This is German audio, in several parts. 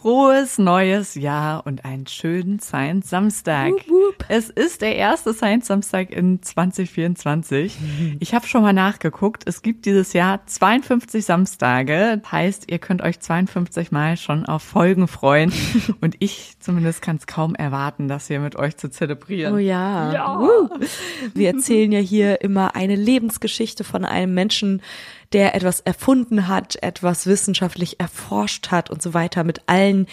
Frohes neues Jahr und einen schönen Science Samstag. Wup, wup. Es ist der erste Science Samstag in 2024. Ich habe schon mal nachgeguckt. Es gibt dieses Jahr 52 Samstage. Heißt, ihr könnt euch 52 Mal schon auf Folgen freuen. Und ich zumindest kann es kaum erwarten, das hier mit euch zu zelebrieren. Oh ja. Ja. Wir erzählen ja hier immer eine Lebensgeschichte von einem Menschen, der etwas erfunden hat, etwas wissenschaftlich erforscht hat und so weiter mit allen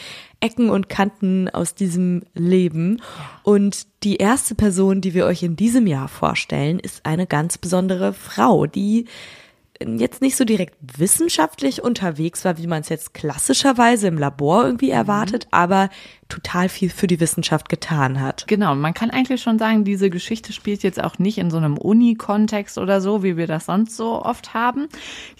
Ecken und Kanten aus diesem Leben. Und die erste Person, die wir euch in diesem Jahr vorstellen, ist eine ganz besondere Frau, die jetzt nicht so direkt wissenschaftlich unterwegs war, wie man es jetzt klassischerweise im Labor irgendwie erwartet, aber total viel für die Wissenschaft getan hat. Genau, man kann eigentlich schon sagen, diese Geschichte spielt jetzt auch nicht in so einem Uni-Kontext oder so, wie wir das sonst so oft haben.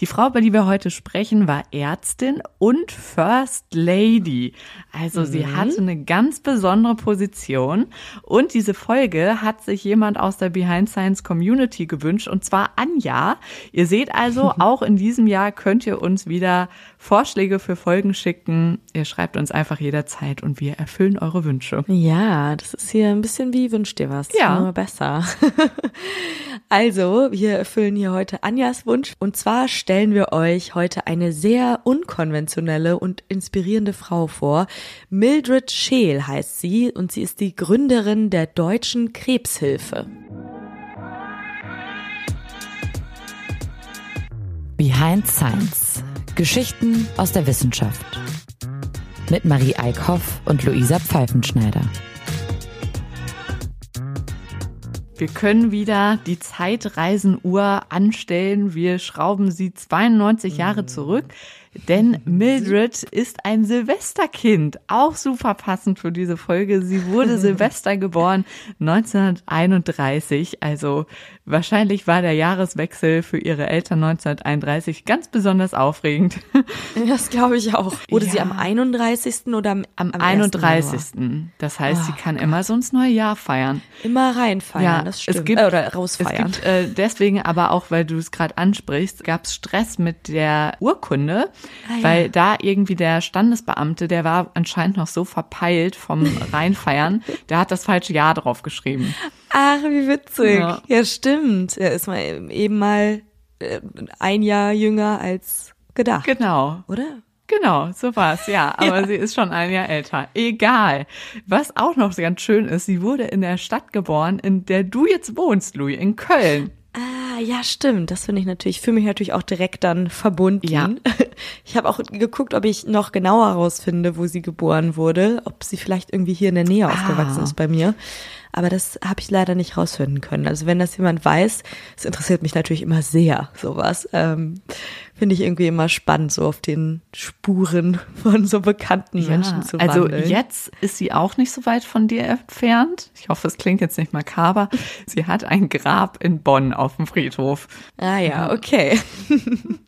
Die Frau, über die wir heute sprechen, war Ärztin und First Lady. Also sie hatte eine ganz besondere Position und diese Folge hat sich jemand aus der Behind Science Community gewünscht und zwar Anja. Ihr seht also, auch in diesem Jahr könnt ihr uns wieder Vorschläge für Folgen schicken. Ihr schreibt uns einfach jederzeit und wir erfüllen eure Wünsche. Ja, das ist hier ein bisschen wie wünscht dir was. Ja. Nur besser. also, wir erfüllen hier heute Anjas Wunsch. Und zwar stellen wir euch heute eine sehr unkonventionelle und inspirierende Frau vor. Mildred Scheel heißt sie und sie ist die Gründerin der Deutschen Krebshilfe. Behind Science. Geschichten aus der Wissenschaft. Mit Marie Eickhoff und Luisa Pfeifenschneider. Wir können wieder die Zeitreisenuhr anstellen. Wir schrauben sie 92 Jahre zurück. Denn Mildred ist ein Silvesterkind. Auch super passend für diese Folge. Sie wurde Silvester geboren 1931. Also wahrscheinlich war der Jahreswechsel für ihre Eltern 1931 ganz besonders aufregend. Das glaube ich auch. Wurde sie Ja. am 31. oder am, Am, am 1. 31. Das heißt, sie Oh kann immer so ins neue Jahr feiern. Immer reinfeiern, das stimmt. Es gibt, äh, oder rausfeiern. Gibt äh, deswegen aber auch, weil du es gerade ansprichst, gab es Stress mit der Urkunde, Ah, ja. weil da irgendwie der Standesbeamte, der war anscheinend noch so verpeilt vom Reinfeiern, der hat das falsche Jahr drauf geschrieben. Ach, wie witzig. Ja. Ja, stimmt. Er ist mal eben mal äh, ein Jahr jünger als gedacht. Genau. Oder? Genau, so war's, ja. Aber sie ist schon ein Jahr älter. Egal. Was auch noch ganz schön ist, sie wurde in der Stadt geboren, in der du jetzt wohnst, Louis, in Köln. Ah, ja, stimmt. Das finde ich natürlich, fühle mich natürlich auch direkt dann verbunden. Ja. Ich habe auch geguckt, ob ich noch genauer rausfinde, wo sie geboren wurde, ob sie vielleicht irgendwie hier in der Nähe aufgewachsen Ah. ist bei mir. Aber das habe ich leider nicht rausfinden können. Also wenn das jemand weiß, es interessiert mich natürlich immer sehr, sowas. Ähm, Finde ich irgendwie immer spannend, so auf den Spuren von so bekannten Menschen zu also wandeln. jetzt ist sie auch nicht so weit von dir entfernt. Ich hoffe, es klingt jetzt nicht makaber. Sie hat ein Grab in Bonn auf dem Friedhof. Ah ja, okay.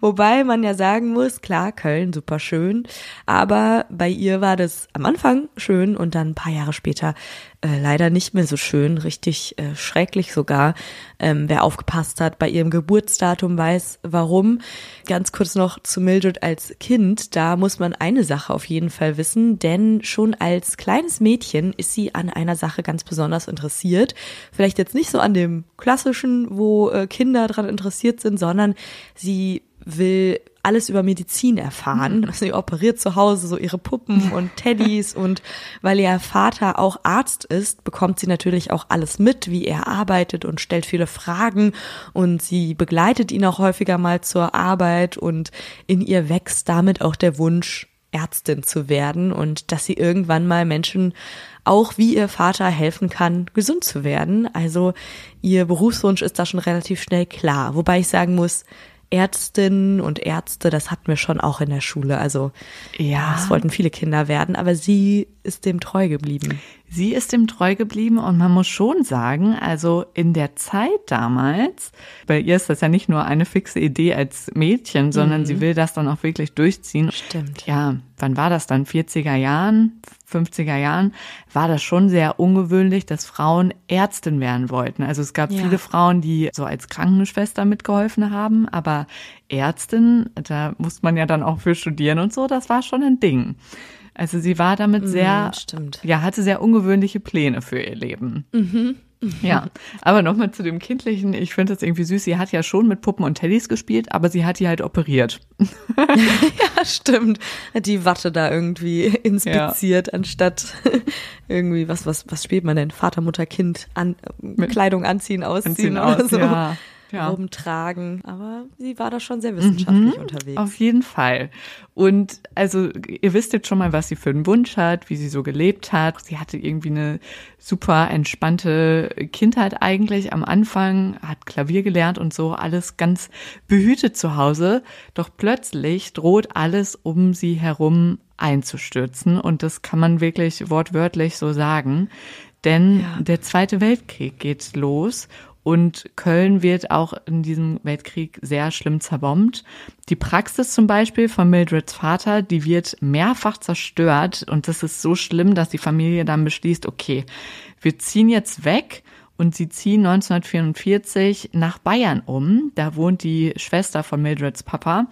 Wobei man ja sagen muss, klar, Köln super schön, aber bei ihr war das am Anfang schön und dann ein paar Jahre später äh, leider nicht mehr so schön, richtig äh, schrecklich sogar. Ähm, wer aufgepasst hat bei ihrem Geburtsdatum weiß warum. Ganz kurz noch zu Mildred als Kind, da muss man eine Sache auf jeden Fall wissen, denn schon als kleines Mädchen ist sie an einer Sache ganz besonders interessiert. Vielleicht jetzt nicht so an dem klassischen, wo äh, Kinder dran interessiert sind, sondern sie will alles über Medizin erfahren. Also sie operiert zu Hause so ihre Puppen und Teddys und weil ihr Vater auch Arzt ist, bekommt sie natürlich auch alles mit, wie er arbeitet und stellt viele Fragen und sie begleitet ihn auch häufiger mal zur Arbeit und in ihr wächst damit auch der Wunsch, Ärztin zu werden und dass sie irgendwann mal Menschen auch wie ihr Vater helfen kann, gesund zu werden. Also ihr Berufswunsch ist da schon relativ schnell klar. Wobei ich sagen muss, Ärztinnen und Ärzte, das hatten wir schon auch in der Schule. Also Ja. das wollten viele Kinder werden, aber sie ist dem treu geblieben. Sie ist ihm treu geblieben und man muss schon sagen, also in der Zeit damals, bei ihr ist das ja nicht nur eine fixe Idee als Mädchen, sondern mhm. sie will das dann auch wirklich durchziehen. Stimmt. Ja, wann war das dann? 40er Jahren, 50er Jahren, war das schon sehr ungewöhnlich, dass Frauen Ärztin werden wollten. Also es gab ja. viele Frauen, die so als Krankenschwester mitgeholfen haben, aber Ärztin, da musste man ja dann auch für studieren und so, das war schon ein Ding. Also sie war damit mhm, sehr, mm, ja, hatte sehr ungewöhnliche Pläne für ihr Leben. Mhm. Ja, aber nochmal zu dem Kindlichen. Ich finde das irgendwie süß. Sie hat ja schon mit Puppen und Teddys gespielt, aber sie hat die halt operiert. ja, stimmt. Hat die Watte da irgendwie inspiziert, ja. anstatt irgendwie, was, was, was spielt man denn? Vater, Mutter, Kind, an, Kleidung anziehen, ausziehen anziehen oder aus, so. Ja ja. rumtragen. Aber sie war da schon sehr wissenschaftlich mhm, unterwegs. Auf jeden Fall. Und also ihr wisst jetzt schon mal, was sie für einen Wunsch hat, wie sie so gelebt hat. Sie hatte irgendwie eine super entspannte Kindheit eigentlich am Anfang, hat Klavier gelernt und so, alles ganz behütet zu Hause. Doch plötzlich droht alles um sie herum einzustürzen. Und das kann man wirklich wortwörtlich so sagen. Denn ja. der Zweite Weltkrieg geht los und Köln wird auch in diesem Weltkrieg sehr schlimm zerbombt. Die Praxis zum Beispiel von Mildreds Vater, die wird mehrfach zerstört. Und das ist so schlimm, dass die Familie dann beschließt, okay, wir ziehen jetzt weg. Und sie ziehen 1944 nach Bayern um. Da wohnt die Schwester von Mildreds Papa.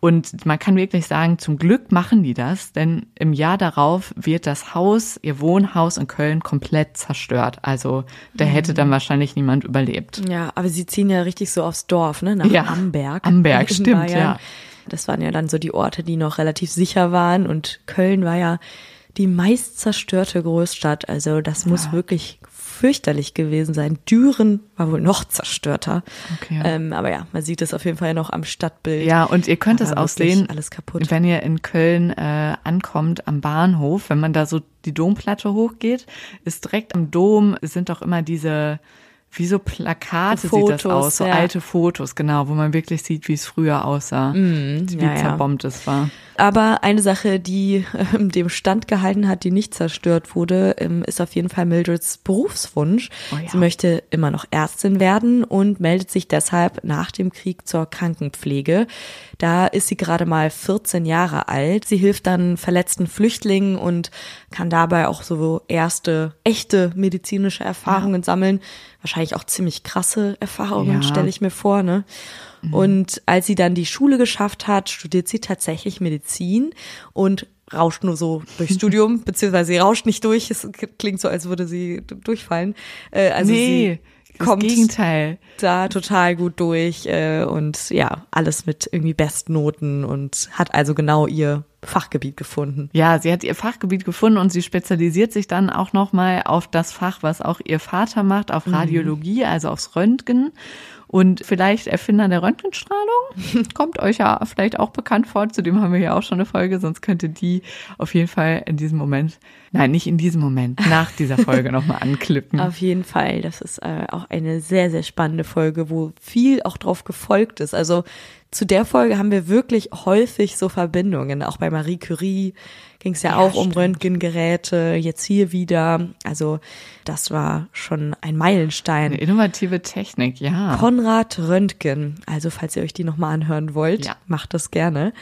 Und man kann wirklich sagen, zum Glück machen die das, denn im Jahr darauf wird das Haus, ihr Wohnhaus in Köln komplett zerstört. Also da mhm. hätte dann wahrscheinlich niemand überlebt. Ja, aber sie ziehen ja richtig so aufs Dorf, ne? Nach ja, Amberg. Amberg, stimmt, Bayern. ja. Das waren ja dann so die Orte, die noch relativ sicher waren. Und Köln war ja die meist zerstörte Großstadt. Also das muss ja. wirklich fürchterlich gewesen sein. Düren war wohl noch zerstörter. Okay. Ähm, aber ja, man sieht es auf jeden Fall noch am Stadtbild. Ja, und ihr könnt es auch sehen, alles kaputt. wenn ihr in Köln äh, ankommt am Bahnhof, wenn man da so die Domplatte hochgeht, ist direkt am Dom sind doch immer diese wie so Plakate Fotos, sieht das aus, so ja. alte Fotos, genau, wo man wirklich sieht, wie es früher aussah, mm, wie ja, zerbombt ja. es war. Aber eine Sache, die ähm, dem Stand gehalten hat, die nicht zerstört wurde, ähm, ist auf jeden Fall Mildreds Berufswunsch. Oh. Sie möchte immer noch Ärztin werden und meldet sich deshalb nach dem Krieg zur Krankenpflege. Da ist sie gerade mal 14 Jahre alt. Sie hilft dann verletzten Flüchtlingen und kann dabei auch so erste echte medizinische Erfahrungen sammeln. Wahrscheinlich auch ziemlich krasse Erfahrungen, ja. stelle ich mir vor, ne? Mhm. Und als sie dann die Schule geschafft hat, studiert sie tatsächlich Medizin und rauscht nur so durchs Studium, beziehungsweise sie rauscht nicht durch. Es klingt so, als würde sie durchfallen. Äh, also nee. Sie kommt Gegenteil. da total gut durch äh, und ja, alles mit irgendwie Bestnoten und hat also genau ihr Fachgebiet gefunden. Ja, sie hat ihr Fachgebiet gefunden und sie spezialisiert sich dann auch nochmal auf das Fach, was auch ihr Vater macht, auf mhm. Radiologie, mhm. also aufs Röntgen und vielleicht Erfinder der Röntgenstrahlung. Kommt euch ja vielleicht auch bekannt vor. Zudem haben wir ja auch schon eine Folge, sonst könnte die auf jeden Fall in diesem Moment, nein, nicht in diesem Moment, nach dieser Folge nochmal anklippen. Auf jeden Fall. Das ist äh, auch eine sehr, sehr spannende Folge, wo viel auch drauf gefolgt ist. Also zu der Folge haben wir wirklich häufig so Verbindungen. Auch bei Marie Curie ging es ja, ja, auch stimmt. um Röntgengeräte, jetzt hier wieder. Also das war schon ein Meilenstein. Eine innovative Technik, ja. Konrad Röntgen. Also falls ihr euch die nochmal anhören wollt, ja. macht das gerne.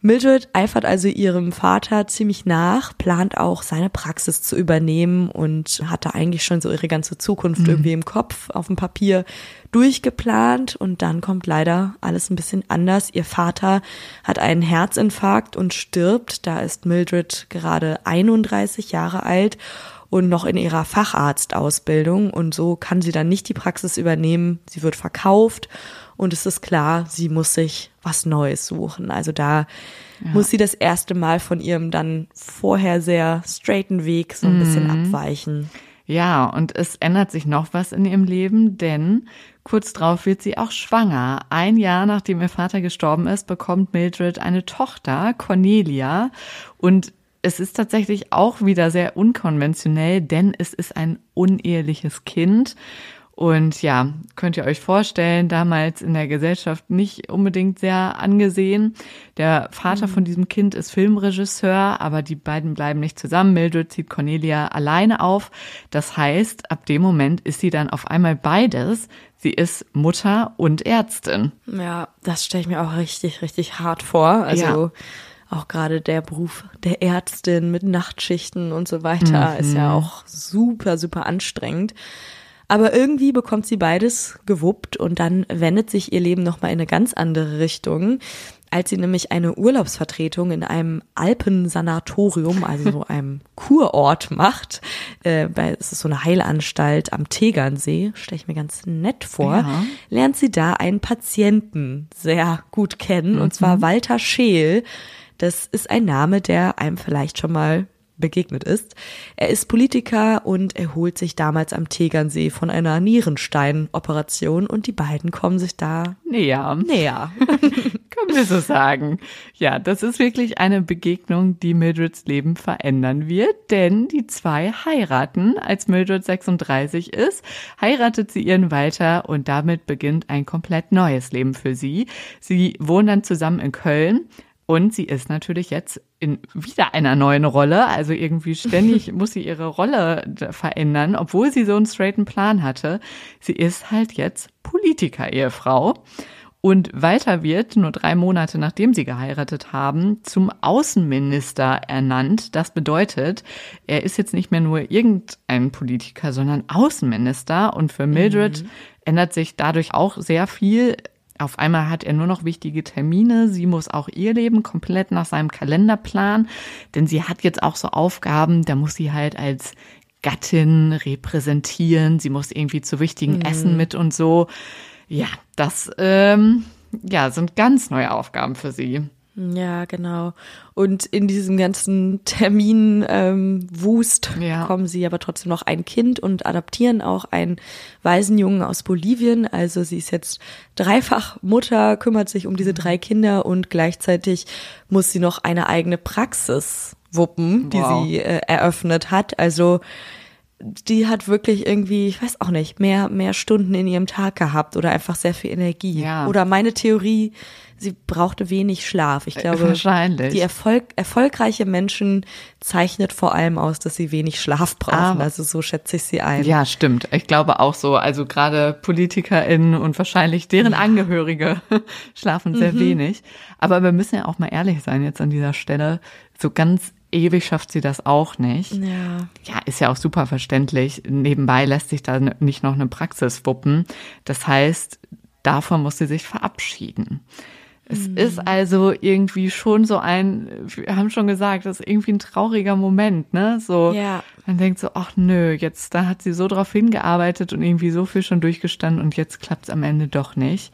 Mildred eifert also ihrem Vater ziemlich nach, plant auch seine Praxis zu übernehmen und hatte eigentlich schon so ihre ganze Zukunft mhm. irgendwie im Kopf auf dem Papier durchgeplant und dann kommt leider alles ein bisschen anders. Ihr Vater hat einen Herzinfarkt und stirbt. Da ist Mildred gerade 31 Jahre alt und noch in ihrer Facharztausbildung und so kann sie dann nicht die Praxis übernehmen. Sie wird verkauft und es ist klar, sie muss sich was Neues suchen. Also da ja. muss sie das erste Mal von ihrem dann vorher sehr straighten Weg so ein mhm. bisschen abweichen. Ja, und es ändert sich noch was in ihrem Leben, denn kurz darauf wird sie auch schwanger. Ein Jahr nachdem ihr Vater gestorben ist, bekommt Mildred eine Tochter, Cornelia. Und es ist tatsächlich auch wieder sehr unkonventionell, denn es ist ein uneheliches Kind. Und ja, könnt ihr euch vorstellen, damals in der Gesellschaft nicht unbedingt sehr angesehen. Der Vater von diesem Kind ist Filmregisseur, aber die beiden bleiben nicht zusammen. Mildred zieht Cornelia alleine auf. Das heißt, ab dem Moment ist sie dann auf einmal beides. Sie ist Mutter und Ärztin. Ja, das stelle ich mir auch richtig, richtig hart vor. Also Ja. Auch gerade der Beruf der Ärztin mit Nachtschichten und so weiter ist Mhm. ja auch super, super anstrengend. Aber irgendwie bekommt sie beides gewuppt und dann wendet sich ihr Leben nochmal in eine ganz andere Richtung, als sie nämlich eine Urlaubsvertretung in einem Alpensanatorium, also so einem Kurort macht. Äh, es ist so eine Heilanstalt am Tegernsee, stelle ich mir ganz nett vor. Ja. Lernt sie da einen Patienten sehr gut kennen, und Mhm. zwar Walter Scheel. Das ist ein Name, der einem vielleicht schon mal begegnet ist. Er ist Politiker und erholt sich damals am Tegernsee von einer Nierensteinoperation und die beiden kommen sich da Näher. näher. Können wir so sagen. Ja, das ist wirklich eine Begegnung, die Mildreds Leben verändern wird, denn die zwei heiraten. Als Mildred 36 ist, heiratet sie ihren Walter und damit beginnt ein komplett neues Leben für sie. Sie wohnen dann zusammen in Köln. Und sie ist natürlich jetzt in wieder einer neuen Rolle. Also irgendwie ständig muss sie ihre Rolle verändern, obwohl sie so einen straighten Plan hatte. Sie ist halt jetzt Politiker-Ehefrau. Und Walter wird nur drei Monate nachdem sie geheiratet haben zum Außenminister ernannt. Das bedeutet, er ist jetzt nicht mehr nur irgendein Politiker, sondern Außenminister. Und für Mildred ändert sich dadurch auch sehr viel. Auf einmal hat er nur noch wichtige Termine. Sie muss auch ihr Leben komplett nach seinem Kalender planen, denn sie hat jetzt auch so Aufgaben, da muss sie halt als Gattin repräsentieren. Sie muss irgendwie zu wichtigen Essen mit und so. Ja, das ähm, ja, sind ganz neue Aufgaben für sie. Ja, genau. Und in diesem ganzen Termin ähm, Ja. bekommen sie aber trotzdem noch ein Kind und adoptieren auch einen Waisenjungen aus Bolivien. Also sie ist jetzt dreifach Mutter, kümmert sich um diese drei Kinder und gleichzeitig muss sie noch eine eigene Praxis wuppen, die Wow. sie äh, eröffnet hat. Also die hat wirklich irgendwie, ich weiß auch nicht, mehr, mehr Stunden in ihrem Tag gehabt oder einfach sehr viel Energie. Ja. Oder meine Theorie, sie brauchte wenig Schlaf. Ich glaube, wahrscheinlich. die Erfolg, erfolgreiche Menschen zeichnet vor allem aus, dass sie wenig Schlaf brauchen. Aber- also so schätze ich sie ein. Ja, stimmt. Ich glaube auch so. Also gerade PolitikerInnen und wahrscheinlich deren Angehörige schlafen sehr wenig. Aber wir müssen ja auch mal ehrlich sein jetzt an dieser Stelle. So ganz ewig schafft sie das auch nicht. Ja. Ja, ist ja auch super verständlich. Nebenbei lässt sich da nicht noch eine Praxis wuppen. Das heißt, davon muss sie sich verabschieden. Es ist also irgendwie schon so ein, wir haben schon gesagt, das ist irgendwie ein trauriger Moment, ne? So, Ja. man denkt so, ach nö, jetzt, da hat sie so drauf hingearbeitet und irgendwie so viel schon durchgestanden und jetzt klappt's am Ende doch nicht.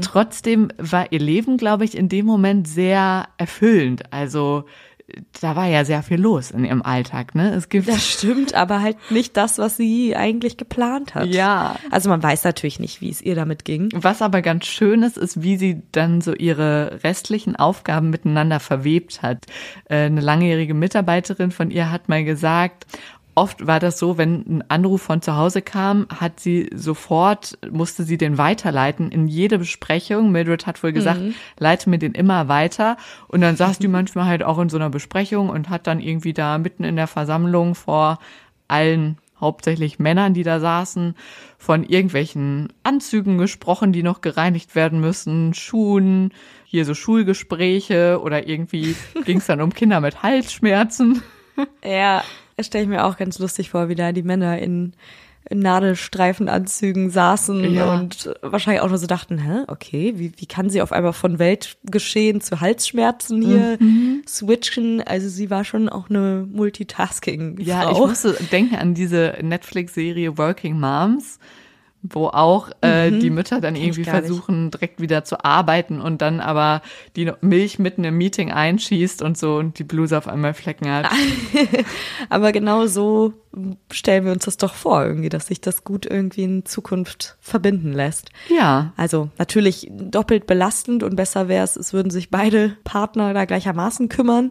Trotzdem war ihr Leben, glaube ich, in dem Moment sehr erfüllend. Also, da war ja sehr viel los in ihrem Alltag, ne? Es gibt Das stimmt, aber halt nicht das, was sie eigentlich geplant hat. Ja. Also man weiß natürlich nicht, wie es ihr damit ging. Was aber ganz schön ist, ist, wie sie dann so ihre restlichen Aufgaben miteinander verwebt hat. Äh, Eine langjährige Mitarbeiterin von ihr hat mal gesagt, Oft war das so, wenn ein Anruf von zu Hause kam, hat sie sofort, musste sie den weiterleiten in jede Besprechung. Mildred hat wohl gesagt, leite mir den immer weiter. Und dann saß die manchmal halt auch in so einer Besprechung und hat dann irgendwie da mitten in der Versammlung vor allen hauptsächlich Männern, die da saßen, von irgendwelchen Anzügen gesprochen, die noch gereinigt werden müssen, Schuhen, hier so Schulgespräche oder irgendwie ging es dann um Kinder mit Halsschmerzen. Ja, das stelle ich mir auch ganz lustig vor, wie da die Männer in, in Nadelstreifenanzügen saßen Ja. und wahrscheinlich auch nur so dachten, hä, okay, wie, wie kann sie auf einmal von Weltgeschehen zu Halsschmerzen hier Mhm. switchen? Also sie war schon auch eine Multitasking. Ja, ich Frau. musste denken an diese Netflix-Serie Working Moms, wo auch äh, die Mütter dann irgendwie gar nicht. versuchen, direkt wieder zu arbeiten und dann aber die Milch mitten im Meeting einschießt und so und die Bluse auf einmal Flecken hat. Aber genau so stellen wir uns das doch vor, irgendwie, dass sich das gut irgendwie in Zukunft verbinden lässt. Ja, Also natürlich doppelt belastend und besser wäre es, es würden sich beide Partner da gleichermaßen kümmern.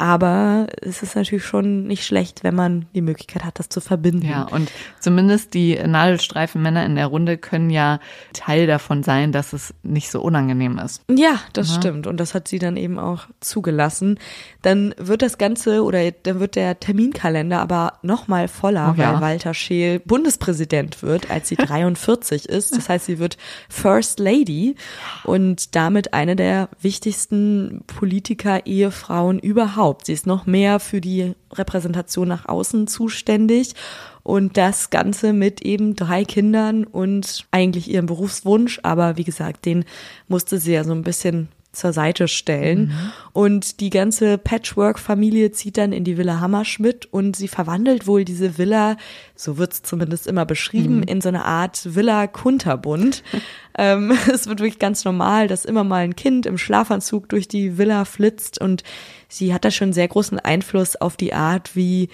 Aber es ist natürlich schon nicht schlecht, wenn man die Möglichkeit hat, das zu verbinden. Ja, und zumindest die Nadelstreifenmänner in der Runde können ja Teil davon sein, dass es nicht so unangenehm ist. Ja, das ja. stimmt. Und das hat sie dann eben auch zugelassen. Dann wird das Ganze oder dann wird der Terminkalender aber nochmal voller, oh, ja. weil Walter Scheel Bundespräsident wird, als sie 43 ist. Das heißt, sie wird First Lady und damit eine der wichtigsten Politiker-Ehefrauen überhaupt überhaupt. Sie ist noch mehr für die Repräsentation nach außen zuständig und das Ganze mit eben drei Kindern und eigentlich ihrem Berufswunsch. Aber wie gesagt, den musste sie ja so ein bisschen zur Seite stellen. Mhm. Und die ganze Patchwork-Familie zieht dann in die Villa Hammerschmidt und sie verwandelt wohl diese Villa, so wird's zumindest immer beschrieben, mhm. in so eine Art Villa Kunterbund. ähm, es wird wirklich ganz normal, dass immer mal ein Kind im Schlafanzug durch die Villa flitzt und sie hat da schon sehr großen Einfluss auf die Art, wie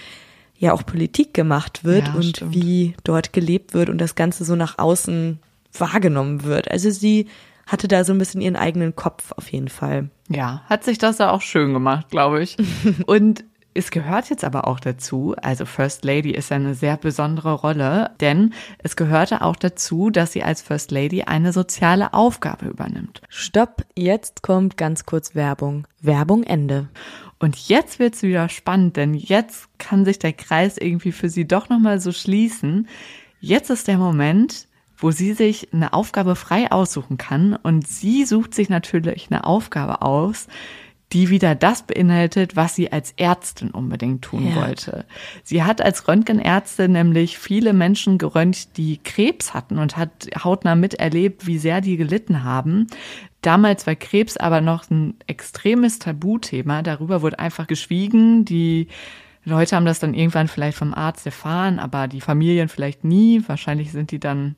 ja auch Politik gemacht wird ja, und stimmt. wie dort gelebt wird und das Ganze so nach außen wahrgenommen wird. Also sie hatte da so ein bisschen ihren eigenen Kopf auf jeden Fall. Ja, hat sich das ja auch schön gemacht, glaube ich. Und es gehört jetzt aber auch dazu, also First Lady ist eine sehr besondere Rolle, denn es gehörte auch dazu, dass sie als First Lady eine soziale Aufgabe übernimmt. Stopp, jetzt kommt ganz kurz Werbung. Werbung Ende. Und jetzt wird's wieder spannend, denn jetzt kann sich der Kreis irgendwie für sie doch nochmal so schließen. Jetzt ist der Moment, wo sie sich eine Aufgabe frei aussuchen kann und sie sucht sich natürlich eine Aufgabe aus, die wieder das beinhaltet, was sie als Ärztin unbedingt tun ja. wollte. Sie hat als Röntgenärztin nämlich viele Menschen geröntgt, die Krebs hatten und hat hautnah miterlebt, wie sehr die gelitten haben. Damals war Krebs aber noch ein extremes Tabuthema. Darüber wurde einfach geschwiegen. Die Leute haben das dann irgendwann vielleicht vom Arzt erfahren, aber die Familien vielleicht nie. Wahrscheinlich sind die dann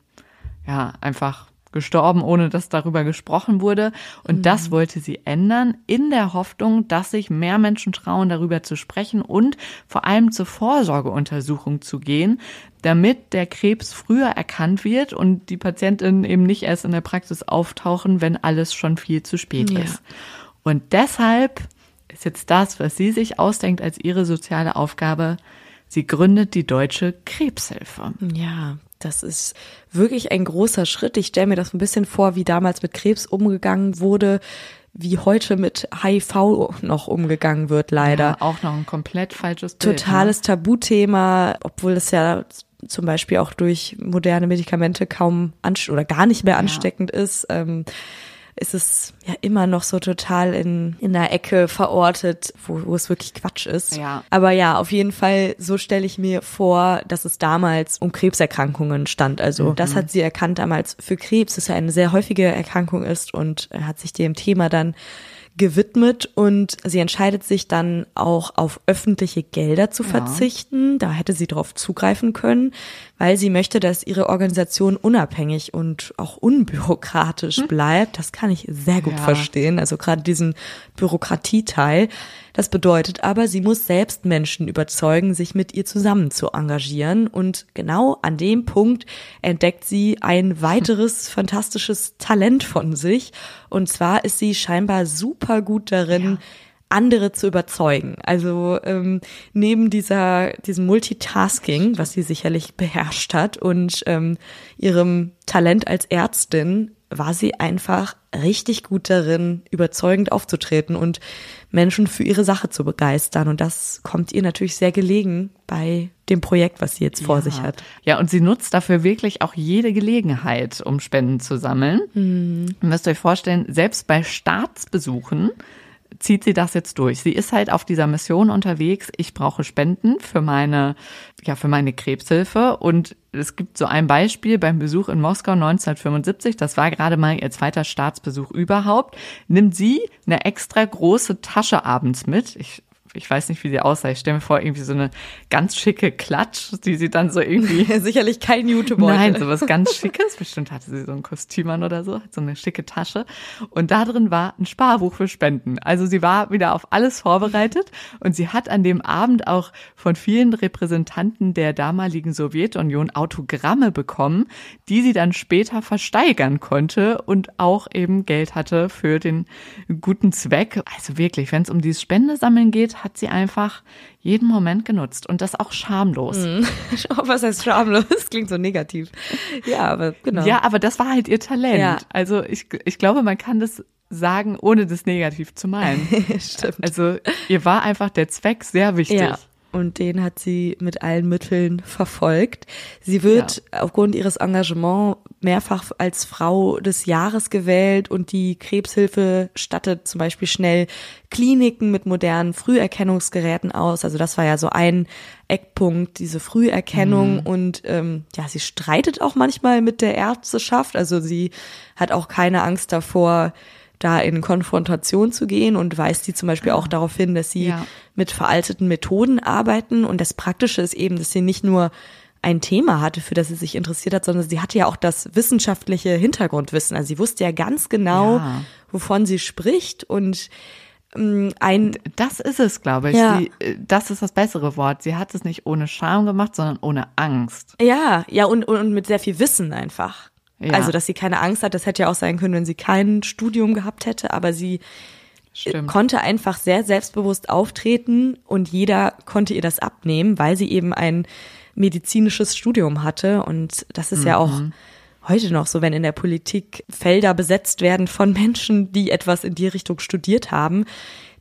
ja, einfach gestorben, ohne dass darüber gesprochen wurde. Und mhm. das wollte sie ändern, in der Hoffnung, dass sich mehr Menschen trauen, darüber zu sprechen und vor allem zur Vorsorgeuntersuchung zu gehen, damit der Krebs früher erkannt wird und die Patientinnen eben nicht erst in der Praxis auftauchen, wenn alles schon viel zu spät ja. ist. Und deshalb ist jetzt das, was sie sich ausdenkt als ihre soziale Aufgabe, Sie gründet die Deutsche Krebshilfe. Ja, das ist wirklich ein großer Schritt. Ich stelle mir das ein bisschen vor, wie damals mit Krebs umgegangen wurde, wie heute mit HIV noch umgegangen wird, leider. Ja, auch noch ein komplett falsches Bild. Totales ne? Tabuthema, obwohl es ja zum Beispiel auch durch moderne Medikamente kaum oder gar nicht mehr ansteckend ja. ist. Ähm, ist es ja immer noch so total in, in einer Ecke verortet, wo, wo es wirklich Quatsch ist. Ja. Aber ja, auf jeden Fall, so stelle ich mir vor, dass es damals um Krebserkrankungen stand. Also mhm. das hat sie erkannt damals für Krebs, das ja eine sehr häufige Erkrankung ist und hat sich dem Thema dann gewidmet und sie entscheidet sich dann auch auf öffentliche Gelder zu ja. verzichten. Da hätte sie darauf zugreifen können, weil sie möchte, dass ihre Organisation unabhängig und auch unbürokratisch hm. bleibt. Das kann ich sehr gut ja. verstehen. Also gerade diesen Bürokratieteil. Das bedeutet aber, sie muss selbst Menschen überzeugen, sich mit ihr zusammen zu engagieren. Und genau an dem Punkt entdeckt sie ein weiteres fantastisches Talent von sich. Und zwar ist sie scheinbar super gut darin, ja andere zu überzeugen. Also ähm, neben dieser diesem Multitasking, was sie sicherlich beherrscht hat, und ähm, ihrem Talent als Ärztin, war sie einfach richtig gut darin, überzeugend aufzutreten und Menschen für ihre Sache zu begeistern. Und das kommt ihr natürlich sehr gelegen bei dem Projekt, was sie jetzt vor ja. sich hat. Ja, und sie nutzt dafür wirklich auch jede Gelegenheit, um Spenden zu sammeln. Mhm. Ihr müsst euch vorstellen, selbst bei Staatsbesuchen zieht sie das jetzt durch. Sie ist halt auf dieser Mission unterwegs. Ich brauche Spenden für meine, ja, für meine Krebshilfe. Und es gibt so ein Beispiel beim Besuch in Moskau 1975. Das war gerade mal ihr zweiter Staatsbesuch überhaupt. Nimmt sie eine extra große Tasche abends mit. Ich ich weiß nicht, wie sie aussah. Ich stelle mir vor, irgendwie so eine ganz schicke Klatsch, die sie dann so irgendwie. Sicherlich kein YouTube Nein, so was ganz Schickes. Bestimmt hatte sie so ein Kostüm an oder so, hat so eine schicke Tasche. Und da drin war ein Sparbuch für Spenden. Also sie war wieder auf alles vorbereitet und sie hat an dem Abend auch von vielen Repräsentanten der damaligen Sowjetunion Autogramme bekommen, die sie dann später versteigern konnte und auch eben Geld hatte für den guten Zweck. Also wirklich, wenn es um dieses Spendesammeln geht, Zeit hat sie einfach jeden Moment genutzt und das auch schamlos. Mhm. Was heißt schamlos? Das klingt so negativ. Ja, aber genau. Ja, aber das war halt ihr Talent. Ja. Also ich, ich glaube, man kann das sagen, ohne das negativ zu meinen. Stimmt. Also ihr war einfach der Zweck sehr wichtig. Ja. Und den hat sie mit allen Mitteln verfolgt. Sie wird aufgrund ihres Engagements mehrfach als Frau des Jahres gewählt und die Krebshilfe stattet zum Beispiel schnell Kliniken mit modernen Früherkennungsgeräten aus. Also das war ja so ein Eckpunkt, diese Früherkennung. Und ähm, ja, sie streitet auch manchmal mit der Ärzteschaft. Also sie hat auch keine Angst davor, da in Konfrontation zu gehen und weist sie zum Beispiel auch darauf hin, dass sie Ja. mit veralteten Methoden arbeiten. Und das Praktische ist eben, dass sie nicht nur ein Thema hatte, für das sie sich interessiert hat, sondern sie hatte ja auch das wissenschaftliche Hintergrundwissen. Also sie wusste ja ganz genau, Ja. wovon sie spricht und ähm, ein Das ist es, glaube ich. Ja. Sie, äh, das ist das bessere Wort. Sie hat es nicht ohne Scham gemacht, sondern ohne Angst. Ja, ja, und, und, und mit sehr viel Wissen einfach. Ja. Also, dass sie keine Angst hat, das hätte ja auch sein können, wenn sie kein Studium gehabt hätte, aber sie Stimmt. konnte einfach sehr selbstbewusst auftreten und jeder konnte ihr das abnehmen, weil sie eben ein medizinisches Studium hatte. Und das ist ja auch heute noch so, wenn in der Politik Felder besetzt werden von Menschen, die etwas in die Richtung studiert haben,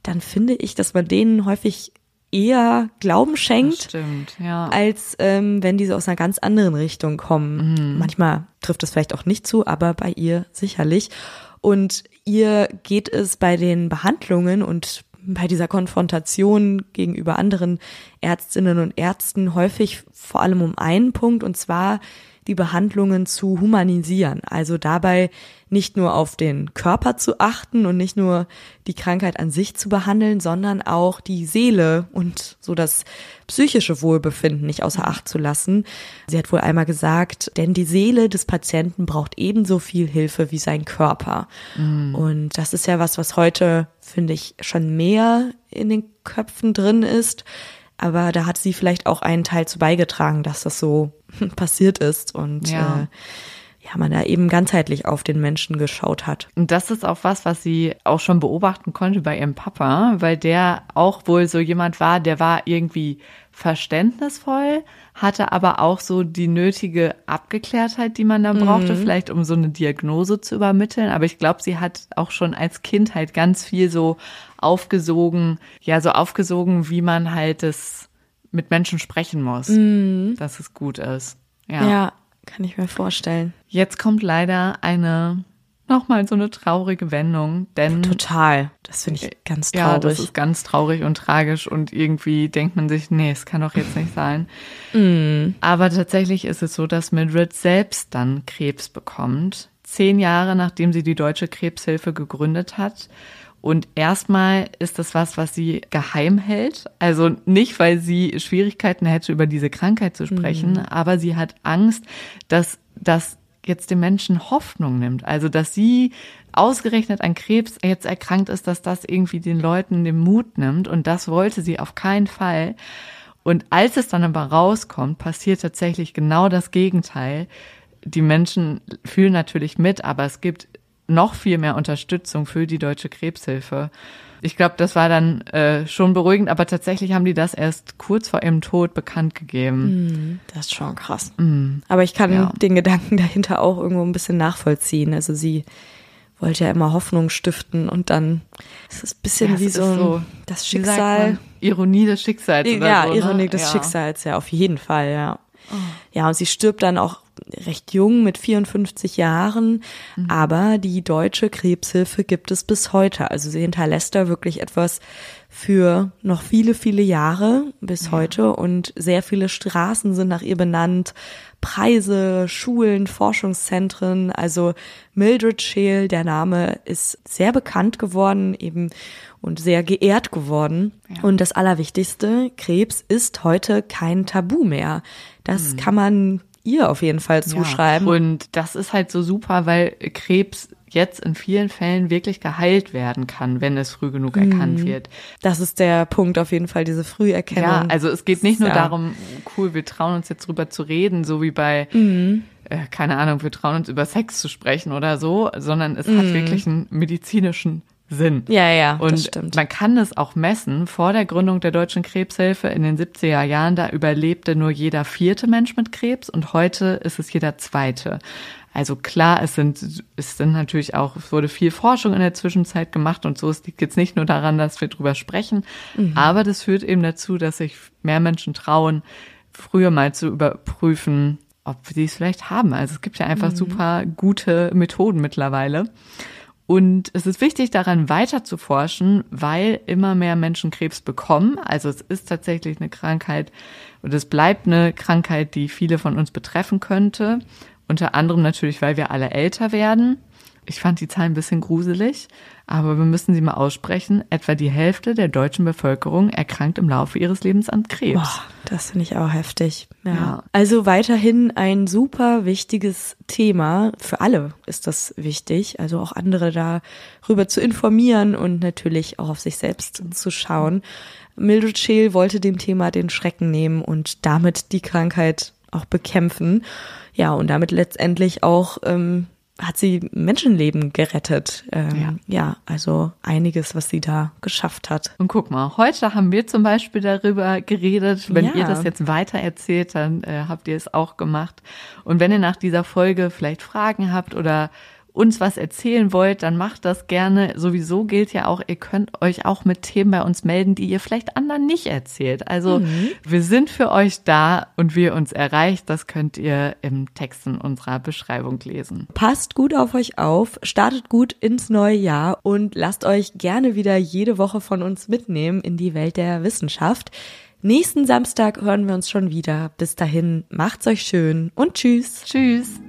dann finde ich, dass man denen häufig eher Glauben schenkt stimmt, ja. als ähm, wenn diese aus einer ganz anderen Richtung kommen. Manchmal trifft es vielleicht auch nicht zu, aber bei ihr sicherlich. Und ihr geht es bei den Behandlungen und bei dieser Konfrontation gegenüber anderen Ärztinnen und Ärzten häufig vor allem um einen Punkt, und zwar die Behandlungen zu humanisieren. Also dabei nicht nur auf den Körper zu achten und nicht nur die Krankheit an sich zu behandeln, sondern auch die Seele und so das psychische Wohlbefinden nicht außer Acht zu lassen. Sie hat wohl einmal gesagt, denn die Seele des Patienten braucht ebenso viel Hilfe wie sein Körper. Und das ist ja was, was heute, finde ich, schon mehr in den Köpfen drin ist. Aber da hat sie vielleicht auch einen Teil zu beigetragen, dass das so passiert ist und Ja. äh, ja, man da eben ganzheitlich auf den Menschen geschaut hat. Und das ist auch was, was sie auch schon beobachten konnte bei ihrem Papa, weil der auch wohl so jemand war, der war irgendwie verständnisvoll, hatte aber auch so die nötige Abgeklärtheit, die man dann brauchte, vielleicht um so eine Diagnose zu übermitteln. Aber ich glaube, sie hat auch schon als Kind halt ganz viel so aufgesogen, ja, so aufgesogen, wie man halt es mit Menschen sprechen muss, dass es gut ist. Ja. Kann ich mir vorstellen. Jetzt kommt leider eine, nochmal so eine traurige Wendung, denn Total. Das finde ich ganz ja, traurig. das ist ganz traurig und tragisch und irgendwie denkt man sich, nee, es kann doch jetzt nicht sein. Mm. Aber tatsächlich ist es so, dass Mildred selbst dann Krebs bekommt, zehn Jahre nachdem sie die Deutsche Krebshilfe gegründet hat. Und erstmal ist das was, was sie geheim hält. Also nicht, weil sie Schwierigkeiten hätte, über diese Krankheit zu sprechen, aber sie hat Angst, dass das jetzt den Menschen Hoffnung nimmt. Also, dass sie ausgerechnet an Krebs jetzt erkrankt ist, dass das irgendwie den Leuten den Mut nimmt. Und das wollte sie auf keinen Fall. Und als es dann aber rauskommt, passiert tatsächlich genau das Gegenteil. Die Menschen fühlen natürlich mit, aber es gibt noch viel mehr Unterstützung für die Deutsche Krebshilfe. Ich glaube, das war dann äh, schon beruhigend, aber tatsächlich haben die das erst kurz vor ihrem Tod bekannt gegeben. Das ist schon krass. Aber ich kann Ja. den Gedanken dahinter auch irgendwo ein bisschen nachvollziehen. Also sie wollte ja immer Hoffnung stiften und dann ist es ein bisschen Ja, wie so, ein- so, das Schicksal. Ironie des Schicksals. Oder ja, so, ne? Ironie des ja. Oh. Schicksals, ja, auf jeden Fall, ja. Ja, und sie stirbt dann auch recht jung mit 54 Jahren, Mhm. aber die deutsche Krebshilfe gibt es bis heute. Also sie hinterlässt da wirklich etwas für noch viele, viele Jahre bis heute und sehr viele Straßen sind nach ihr benannt, Preise, Schulen, Forschungszentren, also Mildred Scheel, der Name ist sehr bekannt geworden eben und sehr geehrt geworden. Und das Allerwichtigste, Krebs ist heute kein Tabu mehr. Das kann man ihr auf jeden Fall zuschreiben. Ja. Und das ist halt so super, weil Krebs jetzt in vielen Fällen wirklich geheilt werden kann, wenn es früh genug Mhm. erkannt wird. das ist der Punkt auf jeden Fall, diese Früherkennung. Ja, also es geht nicht nur Ja. darum, cool, wir trauen uns jetzt drüber zu reden, so wie bei, Mhm. äh, keine Ahnung, wir trauen uns über Sex zu sprechen oder so, sondern es Mhm. hat wirklich einen medizinischen Sinn. Ja, ja, und das stimmt. man kann es auch messen. Vor der Gründung der Deutschen Krebshilfe in den 70er Jahren, da überlebte nur jeder vierte Mensch mit Krebs und heute ist es jeder zweite. Also klar, es sind, es sind natürlich auch, es wurde viel Forschung in der Zwischenzeit gemacht und so. Es liegt jetzt nicht nur daran, dass wir drüber sprechen, mhm. aber das führt eben dazu, dass sich mehr Menschen trauen, früher mal zu überprüfen, ob sie es vielleicht haben. Also es gibt ja einfach mhm. super gute Methoden mittlerweile. Und es ist wichtig, daran weiter zu forschen, weil immer mehr Menschen Krebs bekommen. Also es ist tatsächlich eine Krankheit und es bleibt eine Krankheit, die viele von uns betreffen könnte. Unter anderem natürlich, weil wir alle älter werden. Ich fand die Zahlen ein bisschen gruselig, aber wir müssen sie mal aussprechen. Etwa die Hälfte der deutschen Bevölkerung erkrankt im Laufe ihres Lebens an Krebs. Boah, das finde ich auch heftig. Ja. ja. Also weiterhin ein super wichtiges Thema. Für alle ist das wichtig. Also auch andere darüber zu informieren und natürlich auch auf sich selbst zu schauen. Mildred Scheel wollte dem Thema den Schrecken nehmen und damit die Krankheit auch bekämpfen. Ja, und damit letztendlich auch ähm, hat sie Menschenleben gerettet. Ähm, ja. ja, also einiges, was sie da geschafft hat. Und guck mal, heute haben wir zum Beispiel darüber geredet. Wenn ja. ihr das jetzt weiter erzählt, dann äh, habt ihr es auch gemacht. Und wenn ihr nach dieser Folge vielleicht Fragen habt oder uns was erzählen wollt, dann macht das gerne. Sowieso gilt ja auch, ihr könnt euch auch mit Themen bei uns melden, die ihr vielleicht anderen nicht erzählt. Also mhm. wir sind für euch da und wie ihr uns erreicht, das könnt ihr im Text in unserer Beschreibung lesen. Passt gut auf euch auf, startet gut ins neue Jahr und lasst euch gerne wieder jede Woche von uns mitnehmen in die Welt der Wissenschaft. Nächsten Samstag hören wir uns schon wieder. Bis dahin, macht's euch schön und tschüss. Tschüss.